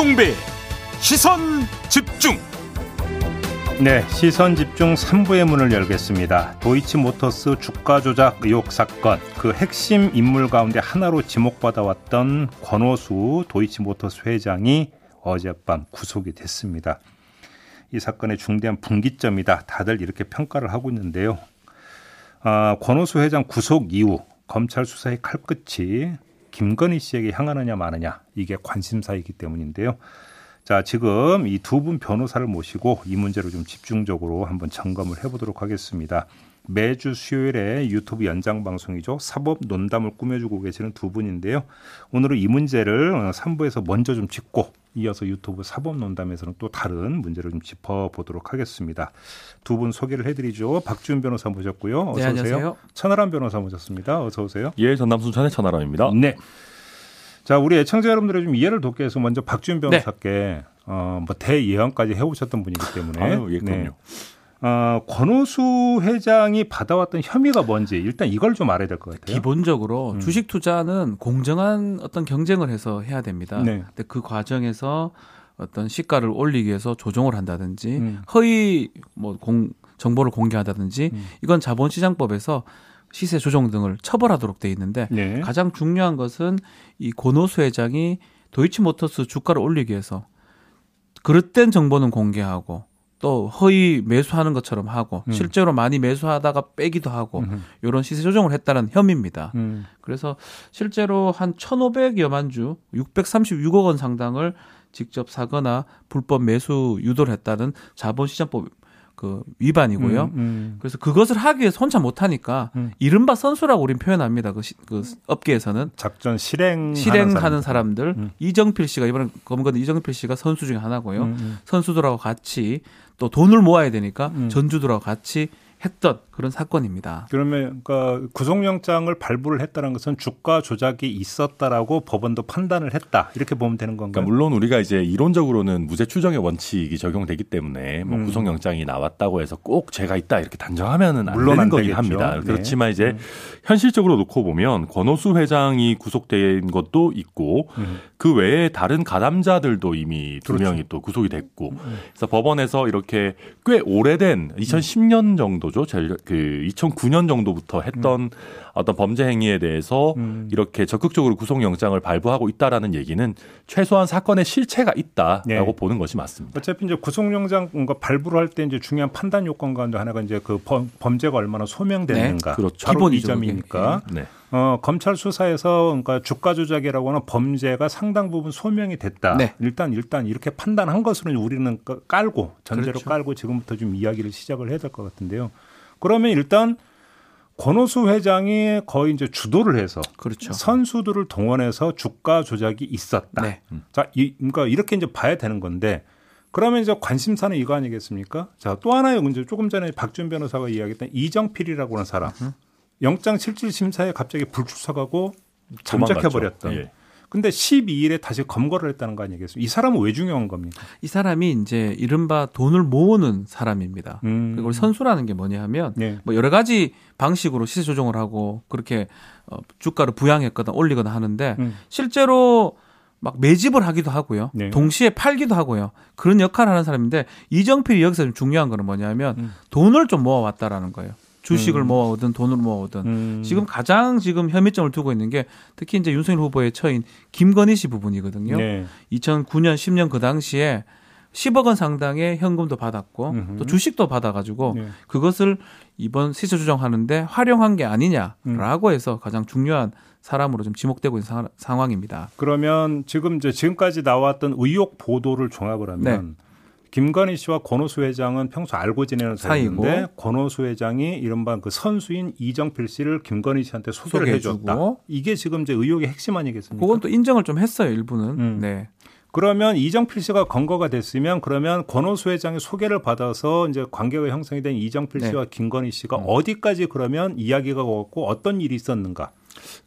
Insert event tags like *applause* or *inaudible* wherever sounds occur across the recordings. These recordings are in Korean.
김종배 시선 집중 네, 시선 집중 3부의 문을 열겠습니다. 도이치모터스 주가 조작 의혹 사건 그 핵심 인물 가운데 하나로 지목받아왔던 권오수 도이치모터스 회장이 어젯밤 구속이 됐습니다. 이 사건의 중대한 분기점이다. 다들 이렇게 평가를 하고 있는데요. 아, 권오수 회장 구속 이후 검찰 수사의 칼끝이 김건희 씨에게 향하느냐 마느냐 이게 관심사이기 때문인데요. 자, 지금 이 두 분 변호사를 모시고 이 문제를 좀 집중적으로 한번 점검을 해보도록 하겠습니다. 매주 수요일에 유튜브 연장 방송이죠. 사법 논담을 꾸며주고 계시는 두 분인데요. 오늘은 이 문제를 3부에서 먼저 좀 짚고 이어서 유튜브 사법 논담에서는 또 다른 문제를 좀 짚어보도록 하겠습니다. 두 분 소개를 해드리죠. 박지훈 변호사 모셨고요. 어서 네, 오세요. 안녕하세요. 천하람 변호사 모셨습니다. 어서 오세요. 예, 전남 순천의 천하람입니다. 네. 자, 우리 애청자 여러분들의 좀 이해를 돕기 위해서 먼저 네. 변호사께 어, 뭐 대예언까지 해오셨던 분이기 때문에 아유, 예, 그럼요. 어, 권오수 회장이 받아왔던 혐의가 뭔지 일단 이걸 좀 알아야 될 것 같아요. 기본적으로 음. 주식 투자는 공정한 어떤 경쟁을 해서 해야 됩니다. 네. 근데 그 과정에서 어떤 시가를 올리기 위해서 조종을 한다든지 음. 허위 뭐 공, 정보를 공개한다든지 음. 이건 자본시장법에서 시세 조정 등을 처벌하도록 돼 있는데 네. 가장 중요한 것은 이 고노수 회장이 도이치모터스 주가를 올리기 위해서 그릇된 정보는 공개하고 또 허위 매수하는 것처럼 하고 음. 실제로 많이 매수하다가 빼기도 하고 음. 이런 시세 조정을 했다는 혐의입니다. 음. 그래서 실제로 한 1,500여만 주, 636억 원 상당을 직접 사거나 불법 매수 유도를 했다는 자본시장법 그 위반이고요. 음, 음. 그래서 그것을 하기 위해서 혼자 못하니까 음. 이른바 선수라고 우린 표현합니다. 그, 시- 그 업계에서는 작전 실행 실행하는 사람들 음. 이정필 씨가 이번에 검거된 이정필 씨가 선수 중에 하나고요. 음, 음. 선수들하고 같이 또 돈을 모아야 되니까 음. 전주들하고 같이 했던 그런 사건입니다. 그러면 그러니까 구속영장을 발부를 했다는 것은 주가 조작이 있었다라고 법원도 판단을 했다 이렇게 보면 되는 건가요? 그러니까 물론 우리가 이제 이론적으로는 무죄 추정의 원칙이 적용되기 때문에 뭐 음. 구속영장이 나왔다고 해서 꼭 죄가 있다 이렇게 단정하면은 안 물론 되는 안 거긴. 합니다. 네. 그렇지만 이제 현실적으로 놓고 보면 권오수 회장이 구속된 것도 있고 음. 그 외에 다른 가담자들도 이미 두 그렇죠. 명이 또 구속이 됐고 그래서 법원에서 이렇게 꽤 오래된 2010년 정도 죠. 제일 그 2009년 정도부터 했던 어떤 범죄 행위에 대해서 음. 이렇게 적극적으로 구속영장을 발부하고 있다라는 얘기는 최소한 사건의 실체가 있다라고 네. 보는 것이 맞습니다. 어차피 이제 구속영장 뭔가 발부를 할 때 이제 중요한 판단 요건 가운데 하나가 이제 그 범, 범죄가 얼마나 소명되는가. 네, 그렇죠. 바로 이 점이니까. 네. 어, 검찰 수사에서 그러니까 주가 조작이라고 하는 범죄가 상당 부분 소명이 됐다. 네. 일단 일단 이렇게 판단한 것으로 우리는 까- 깔고 전제로 그렇죠. 깔고 지금부터 좀 이야기를 시작을 해야 될 것 같은데요. 그러면 일단 권오수 회장이 거의 이제 주도를 해서 그렇죠. 선수들을 동원해서 주가 조작이 있었다. 네. 자, 이, 그러니까 이렇게 이제 봐야 되는 건데 그러면 이제 관심사는 이거 아니겠습니까? 자, 또 하나의 문제 조금 전에 박준 변호사가 이야기했던 이정필이라고 하는 사람. 영장 실질 심사에 갑자기 불출석하고 잠적해 버렸던. 예. 근데 12일에 다시 검거를 했다는 거 아니겠습니까? 이 사람은 왜 중요한 겁니까? 이 사람이 이제 이른바 돈을 모으는 사람입니다. 음. 그리고 선수라는 게 뭐냐 하면 네. 뭐 여러 가지 방식으로 시세 조정을 하고 그렇게 어, 주가를 부양했거나 올리거나 하는데 음. 실제로 막 매집을 하기도 하고요. 네. 동시에 팔기도 하고요. 그런 역할을 하는 사람인데 이정필이 여기서 좀 중요한 거는 뭐냐면 음. 돈을 좀 모아왔다라는 거예요. 주식을 음. 모아오든 돈을 모아오든 음. 지금 가장 지금 혐의점을 두고 있는 게 특히 이제 윤석열 후보의 처인 김건희 씨 부분이거든요. 네. 2009년 10년 그 당시에 10억 원 상당의 현금도 받았고 음흠. 또 주식도 받아가지고 네. 그것을 이번 시세 조정하는데 활용한 게 아니냐라고 음. 해서 가장 중요한 사람으로 좀 지목되고 있는 사- 상황입니다. 그러면 지금 이제 지금까지 나왔던 의혹 보도를 종합을 하면 네. 김건희 씨와 권오수 회장은 평소 알고 지내는. 사이인데 권오수 회장이 이른바 그 선수인 이정필 씨를 김건희 씨한테 소개를. 해줬다. 이게 지금 이제 의혹의 핵심 아니겠습니까? 그건 또 인정을 좀 했어요 일부는. 음. 네. 그러면 이정필 씨가 검거가 됐으면 그러면 권오수 회장의 소개를 받아서 이제 관계가 형성이 된 이정필 네. 씨와 김건희 씨가 음. 어디까지 그러면 이야기가 오고 어떤 일이 있었는가?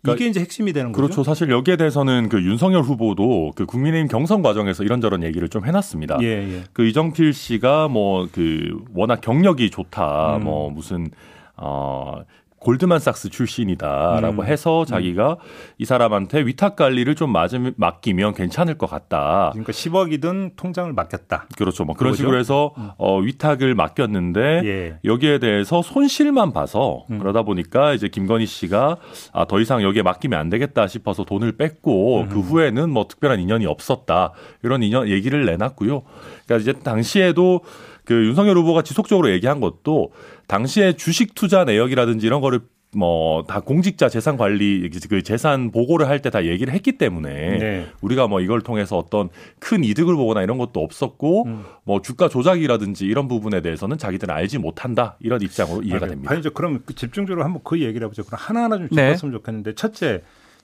그러니까 이게 이제 핵심이 되는 거죠. 그렇죠. 사실 여기에 대해서는 그 윤석열 후보도 그 국민의힘 경선 과정에서 이런저런 얘기를 좀 해놨습니다. 예, 예. 그 이정필 씨가 뭐 그 워낙 경력이 좋다, 음. 뭐 무슨 어 골드만삭스 출신이다라고 음. 해서 자기가 이 사람한테 위탁 관리를 좀 맞으면, 맡기면 괜찮을 것 같다. 그러니까 10억이든 통장을 맡겼다. 그렇죠. 뭐 그런 그거죠? 식으로 해서 어, 위탁을 맡겼는데 예. 여기에 대해서 손실만 봐서 음. 그러다 보니까 이제 김건희 씨가 아, 더 이상 여기에 맡기면 안 되겠다 싶어서 돈을 뺐고 음. 그 후에는 뭐 특별한 인연이 없었다 이런 인연 얘기를 내놨고요. 그러니까 이제 당시에도 그 윤석열 후보가 지속적으로 얘기한 것도 당시에 주식 투자 내역이라든지 이런 거를 뭐다 공직자 재산 관리 그 재산 보고를 할 때 다 얘기를 했기 때문에 네. 우리가 뭐 이걸 통해서 어떤 큰 이득을 보거나 이런 것도 없었고 음. 뭐 주가 조작이라든지 이런 부분에 대해서는 자기들은 알지 못한다 이런 입장으로 이해가 맞아요. 됩니다. 아니, 이제 그럼 그 집중적으로 한번 그 얘기를 해보죠. 그럼 하나하나 좀 네. 짚었으면 좋겠는데 첫째,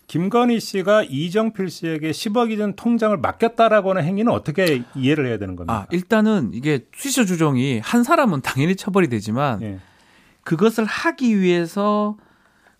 김건희 씨가 이정필 씨에게 10억이 든 통장을 맡겼다라고 하는 행위는 어떻게 이해를 해야 되는 겁니까? 아, 일단은 이게 수시조 조정이 한 사람은 당연히 처벌이 되지만 예. 그것을 하기 위해서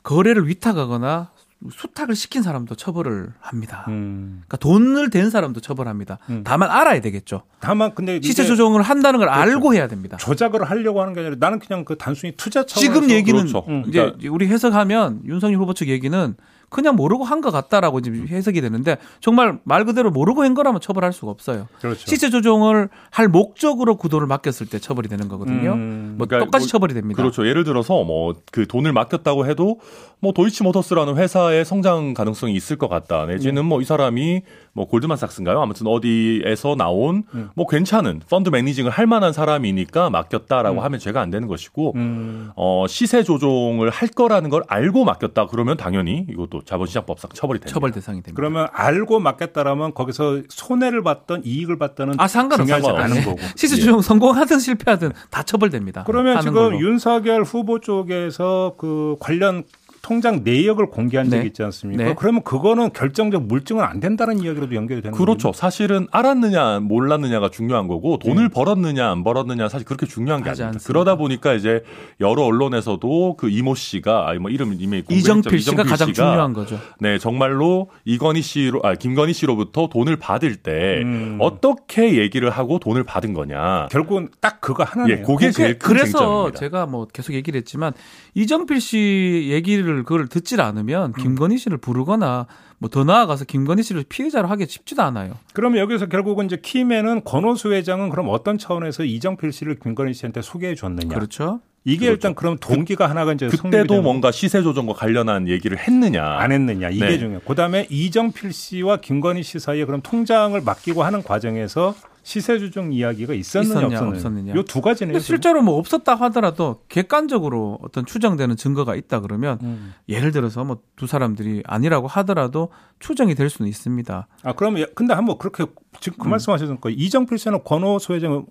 거래를 위탁하거나 수탁을 시킨 사람도 처벌을 합니다. 음. 그러니까 돈을 댄 사람도 처벌합니다. 음. 다만 알아야 되겠죠. 다만 근데 시세 조정을 한다는 걸 그렇죠. 알고 해야 됩니다. 조작을 하려고 하는 게 아니라 나는 그냥 그 단순히 투자 차원에서 지금 얘기는 그렇죠. 음. 이제 그러니까 우리 해석하면 윤석열 후보 측 얘기는 그냥 모르고 한 것 같다라고 지금 해석이 되는데 정말 말 그대로 모르고 한 거라면 처벌할 수가 없어요. 그렇죠. 시세 조정을 할 목적으로 그 돈을 맡겼을 때 처벌이 되는 거거든요. 음. 뭐 그러니까 똑같이 뭐 처벌이 됩니다. 그렇죠. 예를 들어서 뭐 그 돈을 맡겼다고 해도 뭐 도이치모터스라는 회사의 성장 가능성이 있을 것 같다. 내지는 뭐 이 사람이 뭐 골드만삭스인가요? 아무튼 어디에서 나온 음. 뭐 괜찮은 펀드 매니징을 할 만한 사람이니까 맡겼다라고 음. 하면 죄가 안 되는 것이고 음. 어 시세 조종을 할 거라는 걸 알고 맡겼다 그러면 당연히 이것도 자본시장법상 처벌이 됩니다. 처벌 대상이 됩니다. 그러면 알고 맡겼다라면 거기서 손해를 봤던 이익을 봤던은 아 상관없어요. 중요하지 않은 네. 거고. *laughs* 시세 예. 조정 성공하든 실패하든 다 처벌됩니다. 그러면 지금 걸로. 윤석열 후보 쪽에서 그 관련 통장 내역을 공개한 적이 네. 있지 않습니까? 네. 그러면 그거는 결정적 물증은 안 된다는 이야기로도 연결이 되는 그렇죠. 사실은 알았느냐 몰랐느냐가 중요한 거고 돈을 네. 벌었느냐 안 벌었느냐 사실 그렇게 중요한 게 아닙니다. 않습니다. 그러다 보니까 이제 여러 언론에서도 그 이모 씨가 아니 뭐 이름 이미 공개했죠. 이정필 씨가 이정필 가장 씨가 중요한 거죠. 네 정말로 이건희 씨로 아 김건희 씨로부터 돈을 받을 때 음. 어떻게 얘기를 하고 돈을 받은 거냐. 결국은 딱 그거 하나네요. 예, 그게 제일 큰 그래서 쟁점입니다. 제가 뭐 계속 얘기를 했지만 이정필 씨 얘기를 그걸 듣질 음. 않으면 김건희 씨를 부르거나 뭐 더 나아가서 김건희 씨를 피해자로 하기 쉽지도 않아요. 그러면 여기서 결국은 이제 키맨은 권오수 회장은 그럼 어떤 차원에서 이정필 씨를 김건희 씨한테 소개해 줬느냐. 그렇죠. 이게 그렇죠. 일단 그럼 동기가 하나가 이제 그때도 뭔가 시세 조정과 관련한 얘기를 했느냐. 안 했느냐 이게 네. 중요해요. 그다음에 이정필 씨와 김건희 씨 사이에 그럼 통장을 맡기고 하는 과정에서 시세 조정 이야기가 있었느냐 있었냐, 없었느냐. 요 두. 근데 실제로 뭐 없었다 하더라도 객관적으로 어떤 추정되는 증거가 있다 그러면 음. 예를 들어서 뭐 두 사람들이 아니라고 하더라도 추정이 될 수는 있습니다. 아 그러면 근데 한번 그렇게 지금 그 음. 말씀하셨으니까 이정필 씨는 권오수 회장은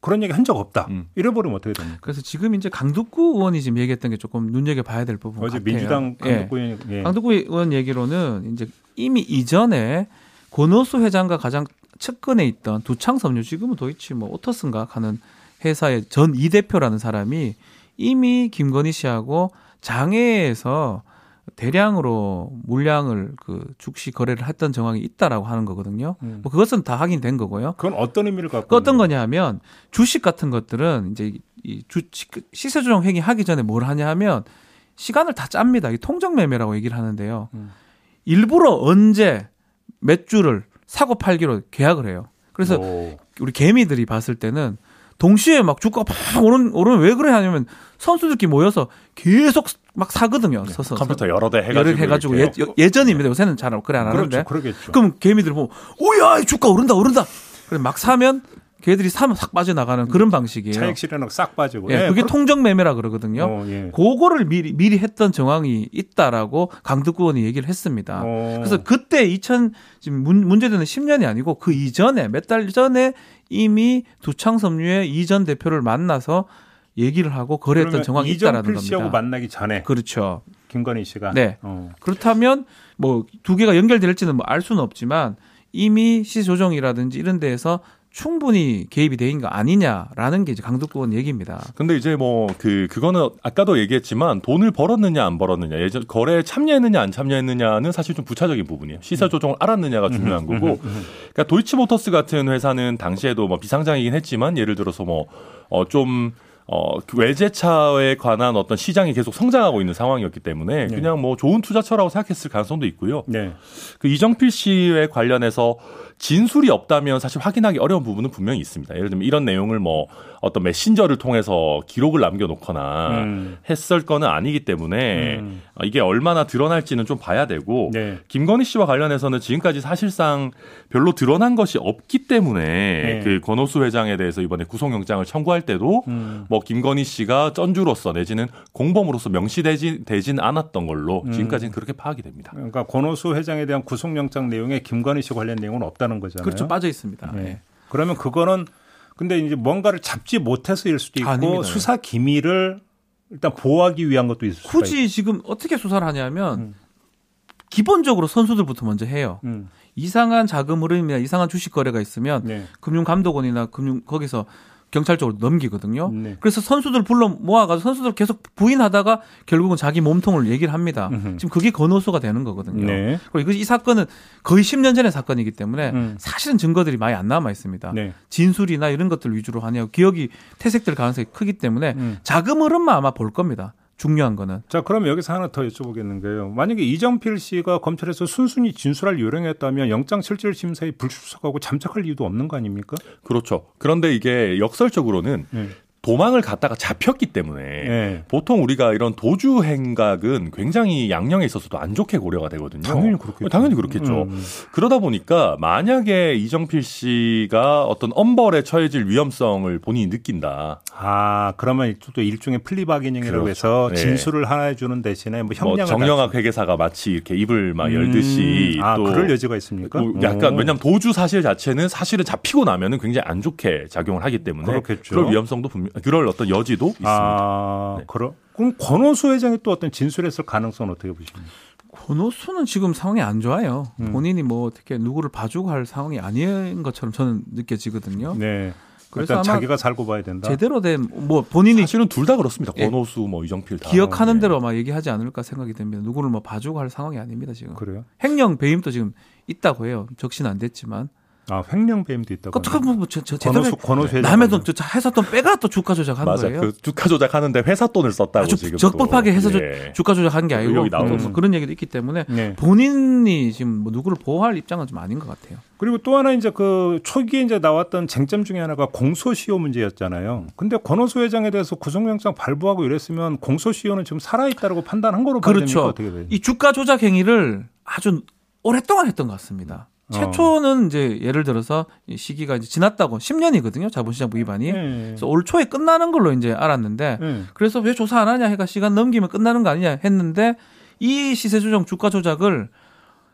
그런 얘기 한 적 없다. 음. 이래버리면 어떻게 됩니까? 그래서 지금 이제 강두구 의원이 지금 얘기했던 게 조금 눈여겨 봐야 될 부분 어제 같아요. 민주당 예. 강북구 의원이 예. 강두구 의원 얘기로는 이제 이미 이전에 권오수 회장과 가장 측근에 있던 두창섬유 지금은 도이치 뭐 오터스인가 하는 회사의 전 이 대표라는 사람이 이미 김건희 씨하고 장애에서 대량으로 물량을 그 죽시 거래를 했던 정황이 있다라고 하는 거거든요. 음. 뭐 그것은 다 확인된 거고요. 그건 어떤 의미를 갖고 그 어떤 거냐 하면 주식 같은 것들은 이제 이 주, 시세 조정 행위 하기 전에 뭘 하냐 하면 시간을 다 짭니다. 이 통정 매매라고 얘기를 하는데요. 음. 일부러 언제 몇 주를 사고 팔기로 계약을 해요. 그래서 오. 우리 개미들이 봤을 때는 동시에 막 주가가 팍 오른 오르면 왜 그래 하냐면 선수들끼리 모여서 계속 막 사거든요. 서서 컴퓨터 여러 대 해가지고 열을 해가지고 예. 예전입니다. 요새는 잘 그래 안 하는데. 그렇죠. 그러겠죠. 그럼 개미들 보면 오야 이 주가 오른다 오른다. 그래 막 사면 걔들이 사면 싹 빠져나가는 그런 방식이에요. 차익 실현하고 싹 빠지고. 예, 그게 통정 매매라 그러거든요. 어, 예. 그거를 미리 미리 했던 정황이 있다라고 강덕구 의원이 얘기를 했습니다. 어. 그래서 그때 2000 지금 문, 문제되는 10년이 아니고 그 이전에 몇 달 전에 이미 두창섬유의 이전 대표를 만나서 얘기를 하고 거래했던 정황이 있다라는 겁니다. 만나기 전에 그렇죠. 김건희 씨가 네. 어. 그렇다면 뭐 두 개가 연결될지는 뭐 알 수는 없지만 이미 시 조정이라든지 이런 데에서 충분히 개입이 돼 있는 거 아니냐라는 게 이제 의원 얘기입니다. 근데 이제 뭐 그 그거는 아까도 얘기했지만 돈을 벌었느냐 안 벌었느냐 예전 거래에 참여했느냐 안 참여했느냐는 사실 좀 부차적인 부분이에요. 시세 조정을 알았느냐가 중요한 거고. 그러니까 도이치모터스 같은 회사는 당시에도 뭐 비상장이긴 했지만 예를 들어서 뭐어좀 어, 그 외제차에 관한 어떤 시장이 계속 성장하고 있는 상황이었기 때문에 네. 그냥 뭐 좋은 투자처라고 생각했을 가능성도 있고요. 네. 그 이정필 씨에 관련해서 진술이 없다면 사실 확인하기 어려운 부분은 분명히 있습니다. 예를 들면 이런 내용을 뭐 어떤 메신저를 통해서 기록을 남겨놓거나 음. 했을 거는 아니기 때문에 음. 어, 이게 얼마나 드러날지는 좀 봐야 되고 네. 김건희 씨와 관련해서는 지금까지 사실상 별로 드러난 것이 없기 때문에 네. 그 권오수 회장에 대해서 이번에 구속영장을 청구할 때도 음. 뭐 김건희 씨가 쩐주로서 내지는 공범으로서 명시되진 되진 않았던 걸로 음. 지금까지는 그렇게 파악이 됩니다. 그러니까 권오수 회장에 대한 구속영장 내용에 김건희 씨 관련 내용은 없다 는 거잖아요. 그렇죠 빠져 있습니다. 네. 예. 그러면 그거는 근데 이제 뭔가를 잡지 못해서일 수도 있고 아닙니다. 수사 기밀을 일단 보호하기 위한 것도 있을 수가 굳이 지금 어떻게 수사를 하냐면 음. 기본적으로 선수들부터 먼저 해요. 있- 음. 이상한 자금 흐름이나 이상한 주식 거래가 있으면 네. 금융감독원이나 금융 거기서 경찰 쪽으로 넘기거든요. 네. 그래서 선수들 불러 모아가지고 선수들 계속 부인하다가 결국은 자기 몸통을 얘기를 합니다. 음흠. 지금 그게 건호수가 되는 거거든요. 네. 그리고 이 사건은 거의 10년 전의 사건이기 때문에 음. 사실은 증거들이 많이 안 남아 있습니다. 네. 진술이나 이런 것들 위주로 하냐 기억이 퇴색될 가능성이 크기 때문에 음. 자금 흐름만 아마 볼 겁니다. 중요한 거는 자, 그럼 여기서 하나 더 여쭤보겠는 게요. 만약에 이정필 씨가 검찰에서 순순히 진술할 요령이었다면 영장 실질 심사에 불출석하고 잠적할 이유도 없는 거 아닙니까? 그렇죠. 그런데 이게 역설적으로는 네. 도망을 갔다가 잡혔기 때문에 네. 보통 우리가 이런 도주 행각은 굉장히 양형에 있어서도 안 좋게 고려가 되거든요. 당연히 그렇겠죠. 당연히 그렇겠죠. 음. 그러다 보니까 만약에 이정필 씨가 어떤 엄벌에 처해질 위험성을 본인이 느낀다. 아, 그러면 또 일종의 플리바게닝이라고 그렇죠. 해서 네. 진술을 하나 해주는 대신에 뭐뭐 형량을 정영학 회계사가 마치 이렇게 입을 막 낮추- 열듯이 음. 아, 또 그럴 여지가 있습니까? 뭐 약간 오. 왜냐하면 도주 사실 자체는 사실은 잡히고 나면은 굉장히 안 좋게 작용을 하기 때문에 그렇겠죠. 럴 위험성도 분명 그럴 어떤 여지도 있습니다. 아, 네. 그럼 그럼 권오수 회장이 또 어떤 진술했을 가능성은 어떻게 보십니까? 권호수는 지금 상황이 안 좋아요. 음. 본인이 뭐 어떻게 누구를 봐주고 할 상황이 아닌 것처럼 저는 느껴지거든요. 네. 그래서 일단 아마 자기가 살고 봐야 된다. 제대로 된 뭐 본인이 사실은 둘 다 그렇습니다. 예. 권오수, 뭐 이정필 다 기억하는 예. 대로 막 얘기하지 않을까 생각이 됩니다. 누구를 뭐 봐주고 할 상황이 아닙니다 지금. 그래요? 횡령 배임도 지금 있다고 해요. 적시는 안 됐지만. 아, 횡령 배임도 있다고. 어떻게 보면 뭐 저, 저 제대로. 남의 돈 저, 회사 돈 빼가 또 주가 조작한 맞아. 거예요. 그 주가 조작하는데 회사 돈을 썼다고 아 주 지금 적법하게 조- 예. 주가 조작한 게 아니고 뭐 그런 얘기도 있기 때문에 네. 본인이 지금 뭐 누구를 보호할 입장은 좀 아닌 것 같아요. 그리고 또 하나 이제 그 초기에 이제 나왔던 쟁점 중에 하나가 공소시효 문제였잖아요. 근데 권오수 회장에 대해서 구속영장 발부하고 이랬으면 공소시효는 지금 살아있다라고 판단한 거로 봐야 됩니까? 그렇죠. 어떻게 돼요? 이 주가 조작 행위를 아주 오랫동안 했던 것 같습니다. 어. 최초는 이제 예를 들어서 이 시기가 이제 지났다고 10년이거든요. 자본시장부 위반이. 네. 그래서 올 초에 끝나는 걸로 이제 알았는데 네. 그래서 왜 조사 안 하냐 해가 시간 넘기면 끝나는 거 아니냐 했는데 이 시세 조정 주가 조작을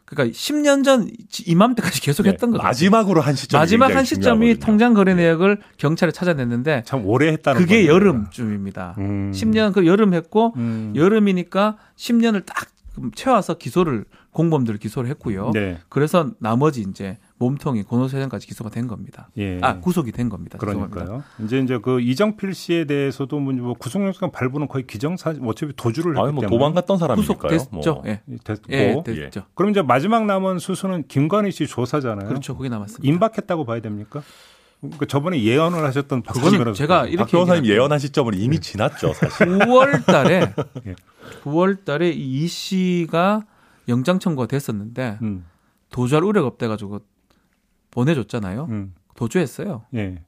그러니까 10년 전 이맘때까지 계속 네. 했던 거죠. 마지막으로 한 시점이 마지막 한 시점이. 통장 거래 내역을 경찰에 찾아냈는데 참 오래 했다는 그게 거네요. 여름쯤입니다. 음. 10년 그 여름 했고 음. 여름이니까 10년을 딱 채워서 기소를 공범들을 기소를 했고요. 네. 그래서 나머지 이제 몸통이 회장까지 기소가 된 겁니다. 예. 아 구속이 된 겁니다. 죄송합니다. 그러니까요. 이제 이제 그 이정필 씨에 대해서도 뭐 구속영장 발부는 거의 기정사 어차피 도주를 했기 아니 뭐 때문에 도망갔던 사람이니까요. 구속됐죠. 뭐. 예. 됐고 예, 예. 됐죠. 그럼 이제 마지막 남은 수수는 김관희 씨 조사잖아요. 그렇죠. 그게 남았습니다. 임박했다고 봐야 됩니까? 그 저번에 예언을 하셨던 변호사. 제가 박 이렇게 변호사님. 예언한 시점은 이미 네. 지났죠, 사실. *laughs* 9월 달에 *laughs* 예. 9월 달에 이 씨가 영장 청구가 됐었는데 음, 도주할 우려가 없대 가지고 보내줬잖아요. 음, 도주했어요. 예,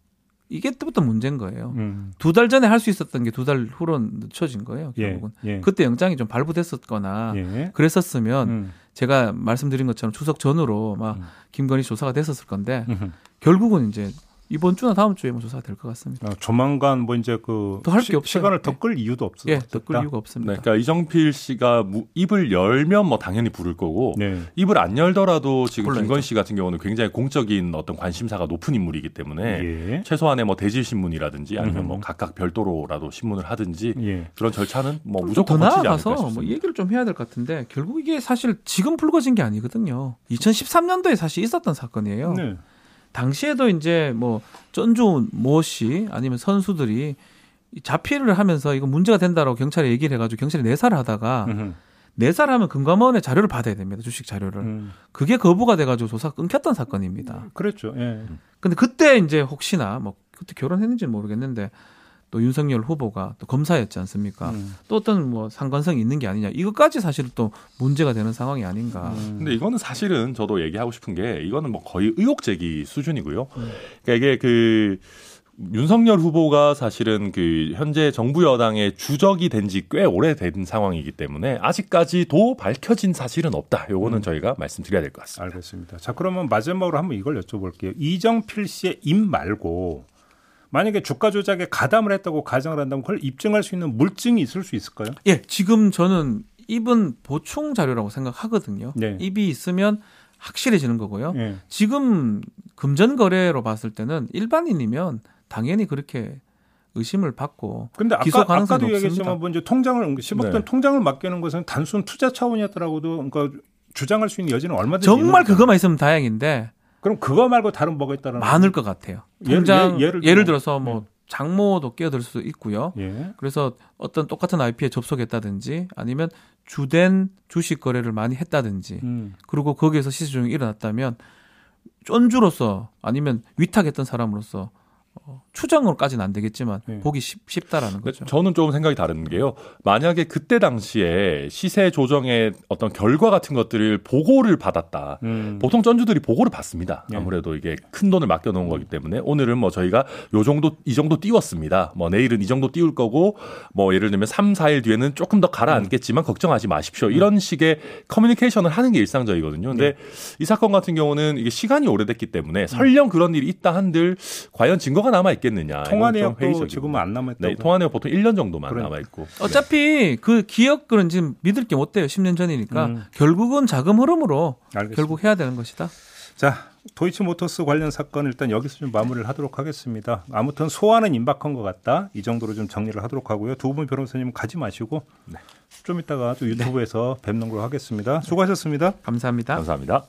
이게 때부터 문제인 거예요. 음, 두달 전에 할 수 있었던 게 두 달 후로 늦춰진 거예요. 예, 결국은 예, 그때 영장이 좀 발부됐었거나 예, 그랬었으면 음, 제가 말씀드린 것처럼 추석 전으로 막 음. 김건희 조사가 됐었을 건데 음. 결국은 이제 이번 주나 다음 주에 뭐 조사가 될 것 같습니다. 어, 조만간 뭐 이제 그 더 할게 시- 없어요. 시간을 더 예. 끌 이유도 없어. 예, 덮을 이유가 없습니다. 네, 그러니까 이정필 씨가 무- 입을 열면 뭐 당연히 부를 거고 네. 입을 안 열더라도 지금. 김건희 씨 같은 경우는 굉장히 공적인 어떤 관심사가 높은 인물이기 때문에 예. 최소한의 뭐 대질 신문이라든지 아니면 음흠. 뭐 각각 별도로라도 신문을 하든지 예. 그런 절차는 뭐더 무조건 거치지 않을까 나아가서 싶습니다. 뭐 얘기를 좀 해야 될 것 같은데 결국 이게 사실 지금 불거진 게 아니거든요. 2013년도에 사실 있었던 사건이에요. 네. 당시에도 이제 뭐 전주 모씨 아니면 선수들이 이 자필을 하면서 이거 문제가 된다라고 경찰에 얘기를 해가지고 경찰에 내사를 하다가 음흠. 내사를 하면 금감원의 자료를 받아야 됩니다. 주식 자료를. 음. 그게 거부가 돼가지고 조사가 끊겼던 사건입니다. 그랬죠. 예. 근데 그때 이제 혹시나 뭐 그때 결혼했는지는 모르겠는데 또 윤석열 후보가 또 검사였지 않습니까? 음. 또 어떤 뭐 상관성이 있는 게 아니냐. 이것까지 사실 또 문제가 되는 상황이 아닌가. 음. 근데 이거는 사실은 저도 얘기하고 싶은 게 이거는 뭐 거의 의혹 제기 수준이고요. 그러니까 이게 그 윤석열 후보가 사실은 그 현재 정부 여당의 주적이 된 지 꽤 오래된 상황이기 때문에 아직까지도 밝혀진 사실은 없다. 요거는 저희가 말씀드려야 될 것 같습니다. 알겠습니다. 자, 그러면 마지막으로 한번 이걸 여쭤볼게요. 이정필 씨의 입 말고 만약에 주가 조작에 가담을 했다고 가정을 한다면 그걸 입증할 수 있는 물증이 있을 수 있을까요? 예, 지금 저는 입은 보충 자료라고 생각하거든요. 네. 입이 있으면 확실해지는 거고요. 예. 지금 금전 거래로 봤을 때는 일반인이면 당연히 그렇게 의심을 받고 근데 기소 아까 가능성이 아까도. 얘기했지만 뭐 이제 통장을 10억 원 네. 통장을 맡기는 것은 단순 투자 차원이었더라고도 그러니까 주장할 수 있는 여지는 얼마든지 정말. 그것만 있으면 다행인데 그럼 그거 말고 다른 뭐가 있다는 많을 것 같아요. 예를- 통장 예- 예를, 예를 들어- 들어서 뭐 장모도 끼어들 수도 있고요. 예. 그래서 어떤 똑같은 IP에 접속했다든지 아니면 주된 주식 거래를 많이 했다든지 음. 그리고 거기에서 시세 조정이 일어났다면 쫀주로서 아니면 위탁했던 사람으로서 어, 추정으로까지는 안 되겠지만 네. 보기 쉽, 쉽다라는 근데 거죠. 저는 좀 생각이 다른 게요. 만약에 그때 당시에 시세 조정의 어떤 결과 같은 것들을 보고를 받았다. 음. 보통 전주들이 보고를 받습니다. 네. 아무래도 이게 큰 돈을 맡겨놓은 거기 때문에 오늘은 뭐 저희가 요 정도 이 정도 띄웠습니다. 뭐 내일은 이 정도 띄울 거고 뭐 예를 들면 3, 4일 뒤에는 조금 더 가라앉겠지만 걱정하지 마십시오. 이런 식의 커뮤니케이션을 하는 게 일상적이거든요. 근데 이 사건 같은 경우는 이게 시간이 오래됐기 때문에 설령 그런 일이 있다 한들 과연 증거가 남아 있 겠느냐. 통화 이건 좀 내역도 회의적이고. 지금은 안 남았다고. 네, 통화 내역 보통 1년 정도만 그러니까. 남아 있고. 어차피 그 기억들은 지금 믿을 게 못 돼요. 10년 전이니까 음. 결국은 자금 흐름으로 알겠습니다. 결국 해야 되는 것이다. 자, 도이치모터스 관련 사건 일단 여기서 좀 마무리를 하도록 하겠습니다. 아무튼 소환은 임박한 것 같다. 이 정도로 좀 정리를 하도록 하고요. 두 분 변호사님 가지 마시고 좀 이따가 또 유튜브에서 뵙는 걸로 하겠습니다. 수고하셨습니다. 감사합니다. 감사합니다.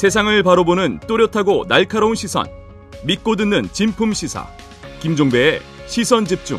세상을 바로 보는 또렷하고 날카로운 시선. 믿고 듣는 진품 시사. 김종배의 시선 집중.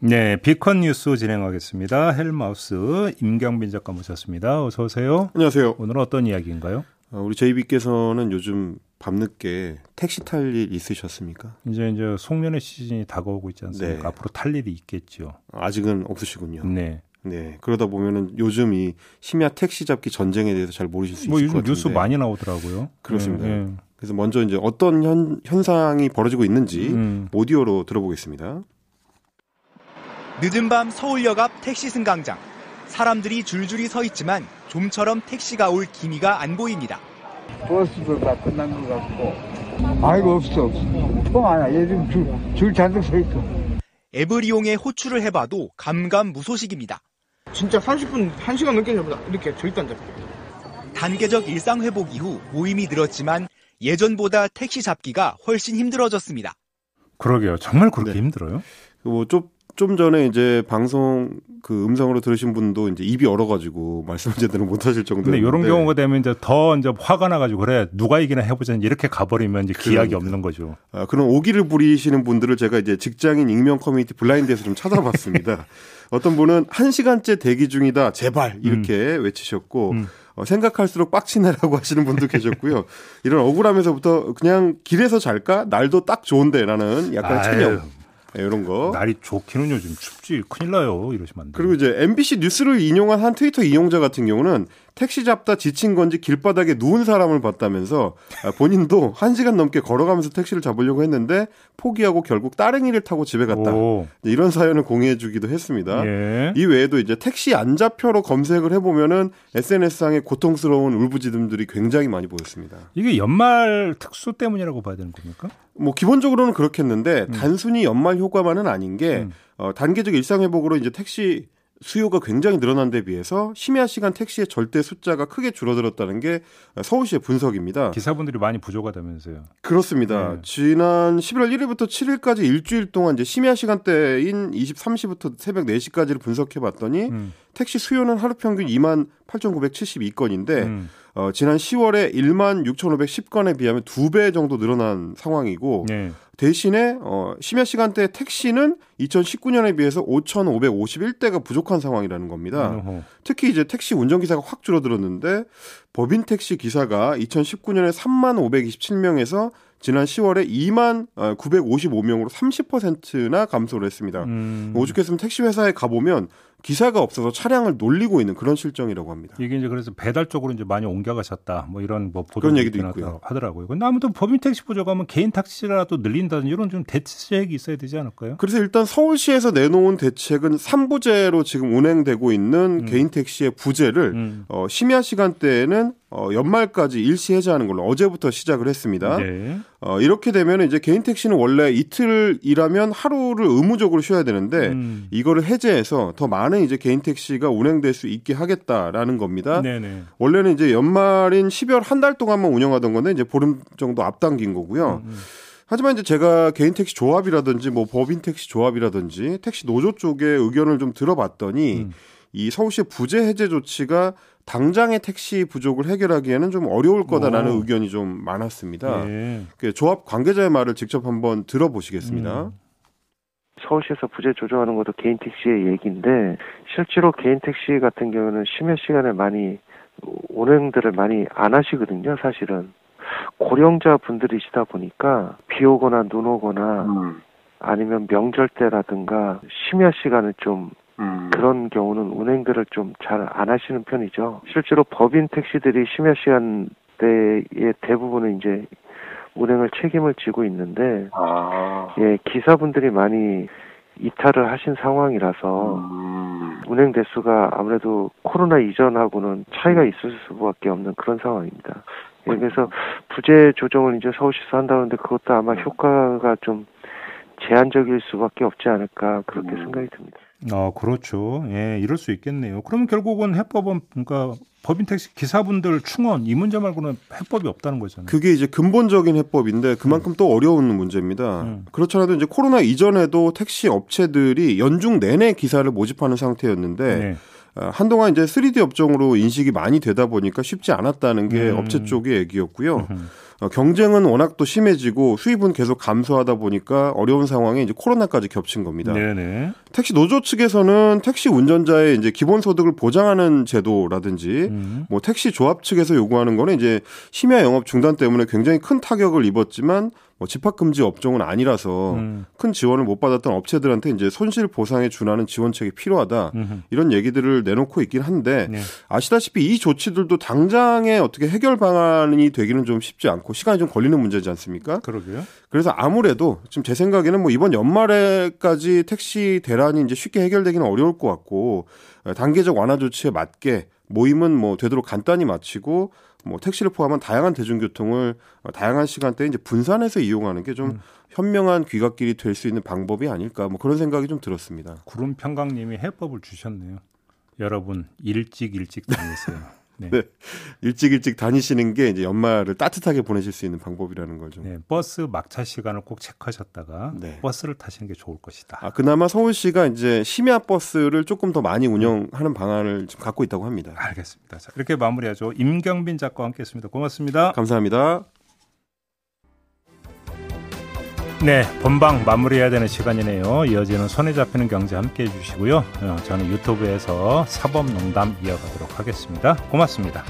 네, 비컨 뉴스 진행하겠습니다. 헬마우스 임경빈 작가 모셨습니다. 어서 오세요. 안녕하세요. 오늘은 어떤 이야기인가요? 어, 우리 JB께서는 요즘 밤늦게 택시 탈 일 있으셨습니까? 이제 이제 송년회 시즌이 다가오고 있지 않습니까? 네. 앞으로 탈 일이 있겠죠. 아직은 없으시군요. 네. 네. 그러다 보면은 요즘 이 심야 택시 잡기 전쟁에 대해서 잘 모르실 수 뭐 있을 것 요즘 같은데. 뉴스 많이 나오더라고요. 그렇습니다. 네, 네. 그래서 먼저 이제 어떤 현, 현상이 벌어지고 있는지 음. 오디오로 들어보겠습니다. 늦은 밤 서울역 앞 택시 승강장. 사람들이 줄줄이 서 있지만 좀처럼 택시가 올 기미가 안 보입니다. 버스도 다 끝난 것 같고 아이고 없어 없어 통 하나 얘들 줄, 줄 잔뜩 서 있어 앱을 이용해 호출을 해봐도 감감무소식입니다. 진짜 30분, 1시간 넘게 잡니다. 이렇게 절대 안 잡혀요. 단계적 일상 회복 이후 모임이 늘었지만 예전보다 택시 잡기가 훨씬 힘들어졌습니다. 그러게요. 정말 그렇게 네. 힘들어요? 뭐좀 좀 전에 이제 방송 그 음성으로 들으신 분도 이제 입이 얼어가지고 말씀을 제대로 못하실 정도인데. 근데 이런 경우가 되면 이제 더 이제 화가 나가지고 그래 누가 이기나 해보자 이렇게 가버리면 이제 기약이 그러니까. 없는 거죠. 아, 그런 오기를 부리시는 분들을 제가 이제 직장인 익명 커뮤니티 블라인드에서 좀 찾아봤습니다. *laughs* 어떤 분은 한 시간째 대기 중이다, 제발 이렇게 외치셨고 음. 어, 생각할수록 빡치네라고 *laughs* 하시는 분도 계셨고요. 이런 억울함에서부터 그냥 길에서 잘까 날도 딱 좋은데라는 약간 아유, 체념 네, 이런 거. 날이 좋기는 요즘 춥지 큰일 나요 이러시면 안 돼요. 그리고 이제 MBC 뉴스를 인용한 한 트위터 이용자 같은 경우는 택시 잡다 지친 건지 길바닥에 누운 사람을 봤다면서 아, 본인도 *laughs* 한 시간 넘게 걸어가면서 택시를 잡으려고 했는데 포기하고 결국 따릉이를 타고 집에 갔다. 오, 이런 사연을 공유해 주기도 했습니다. 예. 이 외에도 이제 택시 안 잡혀로 검색을 해 보면은 SNS상의 고통스러운 울부짖음들이 굉장히 많이 보였습니다. 이게 연말 특수 때문이라고 봐야 되는 겁니까? 뭐 기본적으로는 그렇겠는데 단순히 연말 효과만은 아닌 게 음. 어, 단계적 일상 회복으로 이제 택시 수요가 굉장히 늘어난 데 비해서 심야 시간 택시의 절대 숫자가 크게 줄어들었다는 게 서울시의 분석입니다. 기사분들이 많이 부족하다면서요. 그렇습니다. 네. 지난 11월 1일부터 7일까지 일주일 동안 이제 심야 시간대인 23시부터 새벽 4시까지를 분석해 봤더니 음. 택시 수요는 하루 평균 2만 8,972건인데 음. 어, 지난 10월에 1만 6,510건에 비하면 두 배 정도 늘어난 상황이고 네. 대신에 어, 심야 시간대 택시는 2019년에 비해서 5,551대가 부족한 상황이라는 겁니다. 어허. 특히 이제 택시 운전기사가 확 줄어들었는데 법인 택시 기사가 2019년에 3만 527명에서 지난 10월에 2만 955명으로 30%나 감소를 했습니다. 음. 오죽했으면 택시 회사에 가보면 기사가 없어서 차량을 놀리고 있는 그런 실정이라고 합니다. 이게 이제 그래서 배달 쪽으로 이제 많이 옮겨가셨다. 뭐 이런 뭐 보도 그런 얘기도 있고요. 하더라고요. 근데 아무튼 법인 택시 부족하면 개인 택시라도 늘린다든지 이런 좀 대책이 있어야 되지 않을까요? 그래서 일단 서울시에서 내놓은 대책은 3부제로 지금 운행되고 있는 음. 개인 택시의 부제를 음. 어, 심야 시간대에는 어, 연말까지 일시 해제하는 걸로 어제부터 시작을 했습니다. 네. 어, 이렇게 되면 이제 개인 택시는 원래 이틀 일하면 하루를 의무적으로 쉬어야 되는데 음. 이거를 해제해서 더 많은 이제 개인 택시가 운행될 수 있게 하겠다라는 겁니다. 네네. 원래는 이제 연말인 12월 한 달 동안만 운영하던 건데 이제 보름 정도 앞당긴 거고요. 음. 하지만 이제 제가 개인 택시 조합이라든지 뭐 법인 택시 조합이라든지 택시 노조 쪽의 의견을 좀 들어봤더니 음. 이 서울시의 부재 해제 조치가 당장의 택시 부족을 해결하기에는 좀 어려울 거다라는 오. 의견이 좀 많았습니다. 네. 그 조합 관계자의 말을 직접 한번 들어보시겠습니다. 음. 서울시에서 부재 조정하는 것도 개인 택시의 얘기인데 실제로 개인 택시 같은 경우는 심야 시간에 많이 운행들을 많이 안 하시거든요, 사실은. 고령자 분들이시다 보니까 비 오거나 눈 오거나 아니면 명절 때라든가 심야 시간에 좀 그런 경우는 운행들을 좀 잘 안 하시는 편이죠. 실제로 법인 택시들이 심야 시간대의 대부분은 이제 운행을 책임을 지고 있는데 예 기사분들이 많이 이탈을 하신 상황이라서 운행 대수가 아무래도 코로나 이전하고는 차이가 있을 수밖에 없는 그런 상황입니다. 예, 그래서 부재 조정을 이제 서울시에서 한다는데 그것도 아마 효과가 좀 제한적일 수밖에 없지 않을까 그렇게 생각이 듭니다. 어, 그렇죠. 예, 이럴 수 있겠네요. 그러면 결국은 해법은 그러니까 법인 택시 기사분들 충원 이 문제 말고는 해법이 없다는 거잖아요. 그게 이제 근본적인 해법인데 그만큼 또 어려운 문제입니다. 음. 그렇잖아도 이제 코로나 이전에도 택시 업체들이 연중 내내 기사를 모집하는 상태였는데 네. 어, 한동안 이제 3D 업종으로 인식이 많이 되다 보니까 쉽지 않았다는 게 음. 업체 쪽의 얘기였고요. 음. 어, 경쟁은 워낙 또 심해지고 수입은 계속 감소하다 보니까 어려운 상황에 이제 코로나까지 겹친 겁니다. 네네. 택시 노조 측에서는 택시 운전자의 이제 기본 소득을 보장하는 제도라든지 음. 뭐 택시 조합 측에서 요구하는 거는 이제 심야 영업 중단 때문에 굉장히 큰 타격을 입었지만 뭐 집합 금지 업종은 아니라서 음. 큰 지원을 못 받았던 업체들한테 이제 손실 보상에 준하는 지원책이 필요하다. 음. 이런 얘기들을 내놓고 있긴 한데 네. 아시다시피 이 조치들도 당장에 어떻게 해결 방안이 되기는 좀 쉽지 않고 시간이 좀 걸리는 문제지 않습니까? 그러게요. 그래서 아무래도 지금 제 생각에는 뭐 이번 연말에까지 택시 대란이 이제 쉽게 해결되기는 어려울 것 같고 어, 단계적 완화 조치에 맞게 모임은 뭐 되도록 간단히 마치고 뭐 택시를 포함한 다양한 대중교통을 어, 다양한 시간대에 이제 분산해서 이용하는 게좀 현명한 귀갓길이 될 수 있는 방법이 아닐까 뭐 그런 생각이 좀 들었습니다. 구름 평강님이 해법을 주셨네요. 여러분 일찍 일찍 다니세요. 네. 네. 일찍 일찍 다니시는 게 이제 연말을 따뜻하게 보내실 수 있는 방법이라는 걸 좀. 네, 버스 막차 시간을 꼭 체크하셨다가 네. 버스를 타시는 게 좋을 것이다. 아, 그나마 서울시가 이제 심야 버스를 조금 더 많이 운영하는 방안을 지금 갖고 있다고 합니다. 알겠습니다. 자, 이렇게 마무리하죠. 임경빈 작가와 함께 했습니다. 고맙습니다. 감사합니다. 네, 본방 마무리해야 되는 시간이네요. 이어지는 손에 잡히는 경제 함께해 주시고요. 어, 저는 유튜브에서 사법농담 이어가도록 하겠습니다. 고맙습니다.